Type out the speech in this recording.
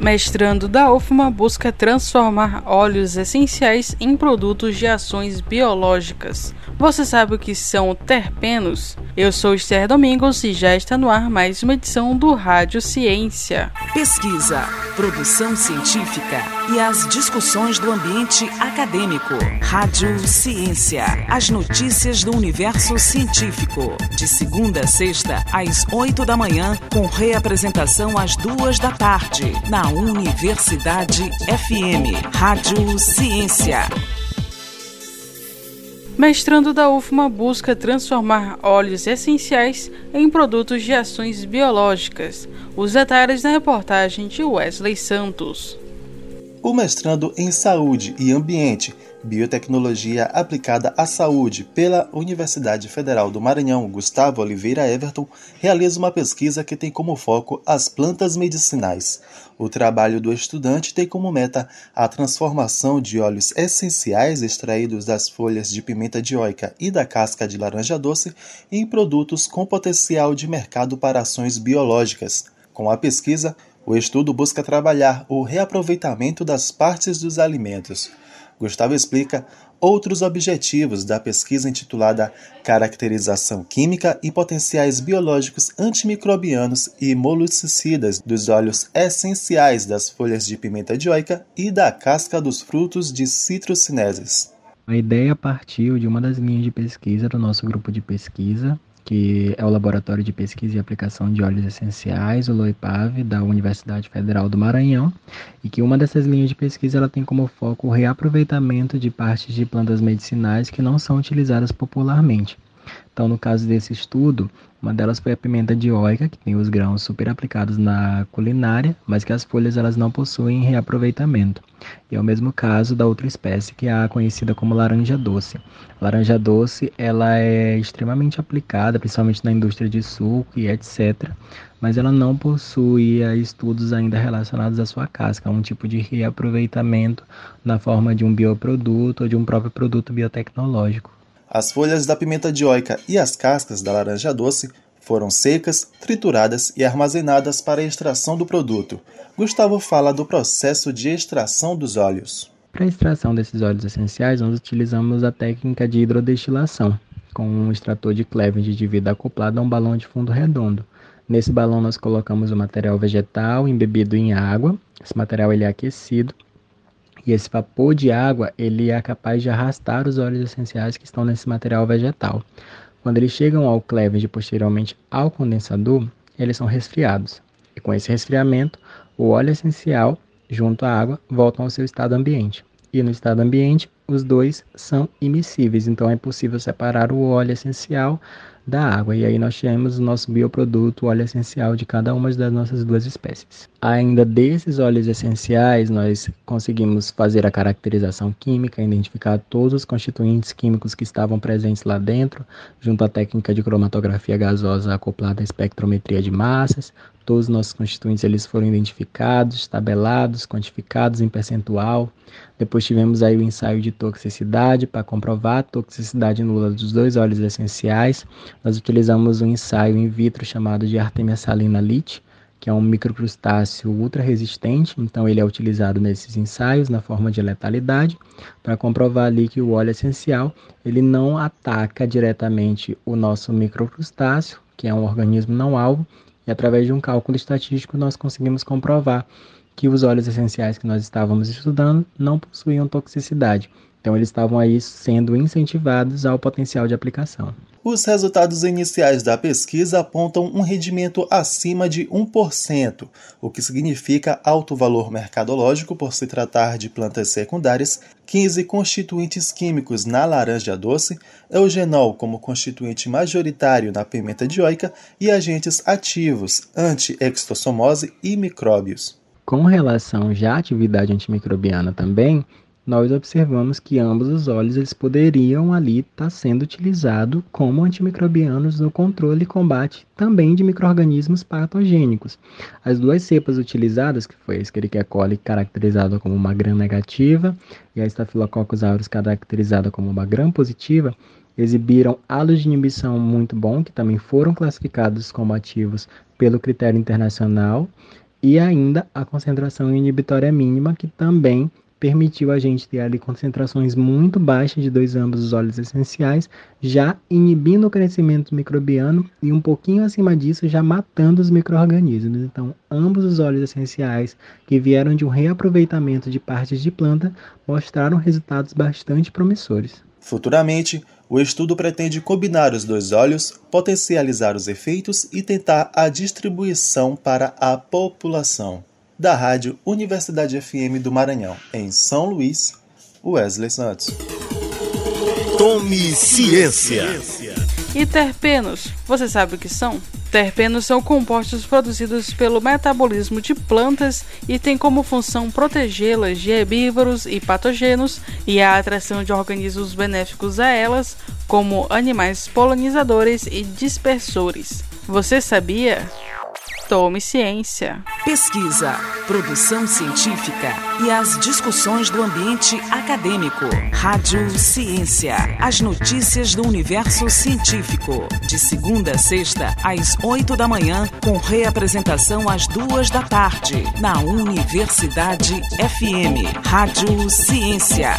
Mestrando da UFMA busca transformar óleos essenciais em produtos de ações biológicas. Você sabe o que são terpenos? Eu sou Esther Domingos e já está no ar mais uma edição do Rádio Ciência. Pesquisa, produção científica e as discussões do ambiente acadêmico. Rádio Ciência. As notícias do universo científico. De segunda a sexta, às oito da manhã, com reapresentação às duas da tarde. Na Universidade FM. Rádio Ciência. Mestrando da UFMA busca transformar óleos essenciais em produtos de ações biológicas. Os detalhes na reportagem de Wesley Santos. O mestrando em Saúde e Ambiente Biotecnologia aplicada à saúde pela Universidade Federal do Maranhão, Gustavo Oliveira Everton, realiza uma pesquisa que tem como foco as plantas medicinais. O trabalho do estudante tem como meta a transformação de óleos essenciais extraídos das folhas de pimenta dioica e da casca de laranja doce em produtos com potencial de mercado para ações biológicas. Com a pesquisa, o estudo busca trabalhar o reaproveitamento das partes dos alimentos Gustavo explica outros objetivos da pesquisa intitulada Caracterização Química e Potenciais Biológicos Antimicrobianos e Moluscicidas dos óleos essenciais das folhas de pimenta dioica e da casca dos frutos de citrocineses. A ideia partiu de uma das linhas de pesquisa do nosso grupo de pesquisa, que é o Laboratório de Pesquisa e Aplicação de Óleos Essenciais, o LOIPAV, da Universidade Federal do Maranhão, e que uma dessas linhas de pesquisa ela tem como foco o reaproveitamento de partes de plantas medicinais que não são utilizadas popularmente. Então, no caso desse estudo, uma delas foi a pimenta dioica, que tem os grãos super aplicados na culinária, mas que as folhas elas não possuem reaproveitamento. E é o mesmo caso da outra espécie, que é a conhecida como laranja doce. A laranja doce ela é extremamente aplicada, principalmente na indústria de suco e etc., mas ela não possui eh, estudos ainda relacionados à sua casca, um tipo de reaproveitamento na forma de um bioproduto ou de um próprio produto biotecnológico. As folhas da pimenta dioica e as cascas da laranja doce foram secas, trituradas e armazenadas para a extração do produto. Gustavo fala do processo de extração dos óleos. Para a extração desses óleos essenciais, nós utilizamos a técnica de hidrodestilação, com um extrator de Cleveland de vidro acoplado a um balão de fundo redondo. Nesse balão nós colocamos o material vegetal embebido em água. Esse material ele é aquecido e esse vapor de água, ele é capaz de arrastar os óleos essenciais que estão nesse material vegetal. Quando eles chegam ao cleavage e posteriormente ao condensador, eles são resfriados. E com esse resfriamento, o óleo essencial junto à água voltam ao seu estado ambiente. E no estado ambiente, os dois são imissíveis, então é possível separar o óleo essencial da água. E aí nós temos o nosso bioproduto, o óleo essencial de cada uma das nossas duas espécies. Ainda desses óleos essenciais, nós conseguimos fazer a caracterização química, identificar todos os constituintes químicos que estavam presentes lá dentro, junto à técnica de cromatografia gasosa acoplada à espectrometria de massas. Todos os nossos constituintes eles foram identificados, tabelados, quantificados em percentual. Depois tivemos aí o ensaio de toxicidade para comprovar a toxicidade nula dos dois óleos essenciais. Nós utilizamos um ensaio in vitro chamado de Artemia salina lit, que é um microcrustáceo ultra resistente, então ele é utilizado nesses ensaios na forma de letalidade para comprovar ali que o óleo essencial ele não ataca diretamente o nosso microcrustáceo, que é um organismo não alvo, e através de um cálculo estatístico nós conseguimos comprovar que os óleos essenciais que nós estávamos estudando não possuíam toxicidade. Então eles estavam aí sendo incentivados ao potencial de aplicação. Os resultados iniciais da pesquisa apontam um rendimento acima de 1%, o que significa alto valor mercadológico por se tratar de plantas secundárias, 15 constituintes químicos na laranja doce, eugenol como constituinte majoritário na pimenta dioica e agentes ativos anti-extossomose e micróbios. Com relação já à atividade antimicrobiana também, nós observamos que ambos os óleos eles poderiam ali estar tá sendo utilizados como antimicrobianos no controle e combate também de microrganismos patogênicos. As duas cepas utilizadas, que foi a Escherichia coli caracterizada como uma gram negativa e a Staphylococcus aureus caracterizada como uma gram positiva, exibiram halos de inibição muito bom, que também foram classificados como ativos pelo critério internacional e ainda a concentração inibitória mínima, que também permitiu a gente ter ali concentrações muito baixas de dois ambos os óleos essenciais, já inibindo o crescimento microbiano e um pouquinho acima disso já matando os microorganismos. Então, ambos os óleos essenciais que vieram de um reaproveitamento de partes de planta mostraram resultados bastante promissores. Futuramente, o estudo pretende combinar os dois óleos, potencializar os efeitos e tentar a distribuição para a população da Rádio Universidade FM do Maranhão, em São Luís, Wesley Santos. Tome ciência. E terpenos, você sabe o que são? Terpenos são compostos produzidos pelo metabolismo de plantas e têm como função protegê-las de herbívoros e patógenos e a atração de organismos benéficos a elas, como animais polinizadores e dispersores. Você sabia? Tome ciência. Pesquisa, produção científica e as discussões do ambiente acadêmico. Rádio Ciência. As notícias do universo científico. De segunda a sexta, às oito da manhã, com reapresentação às duas da tarde. Na Universidade FM. Rádio Ciência.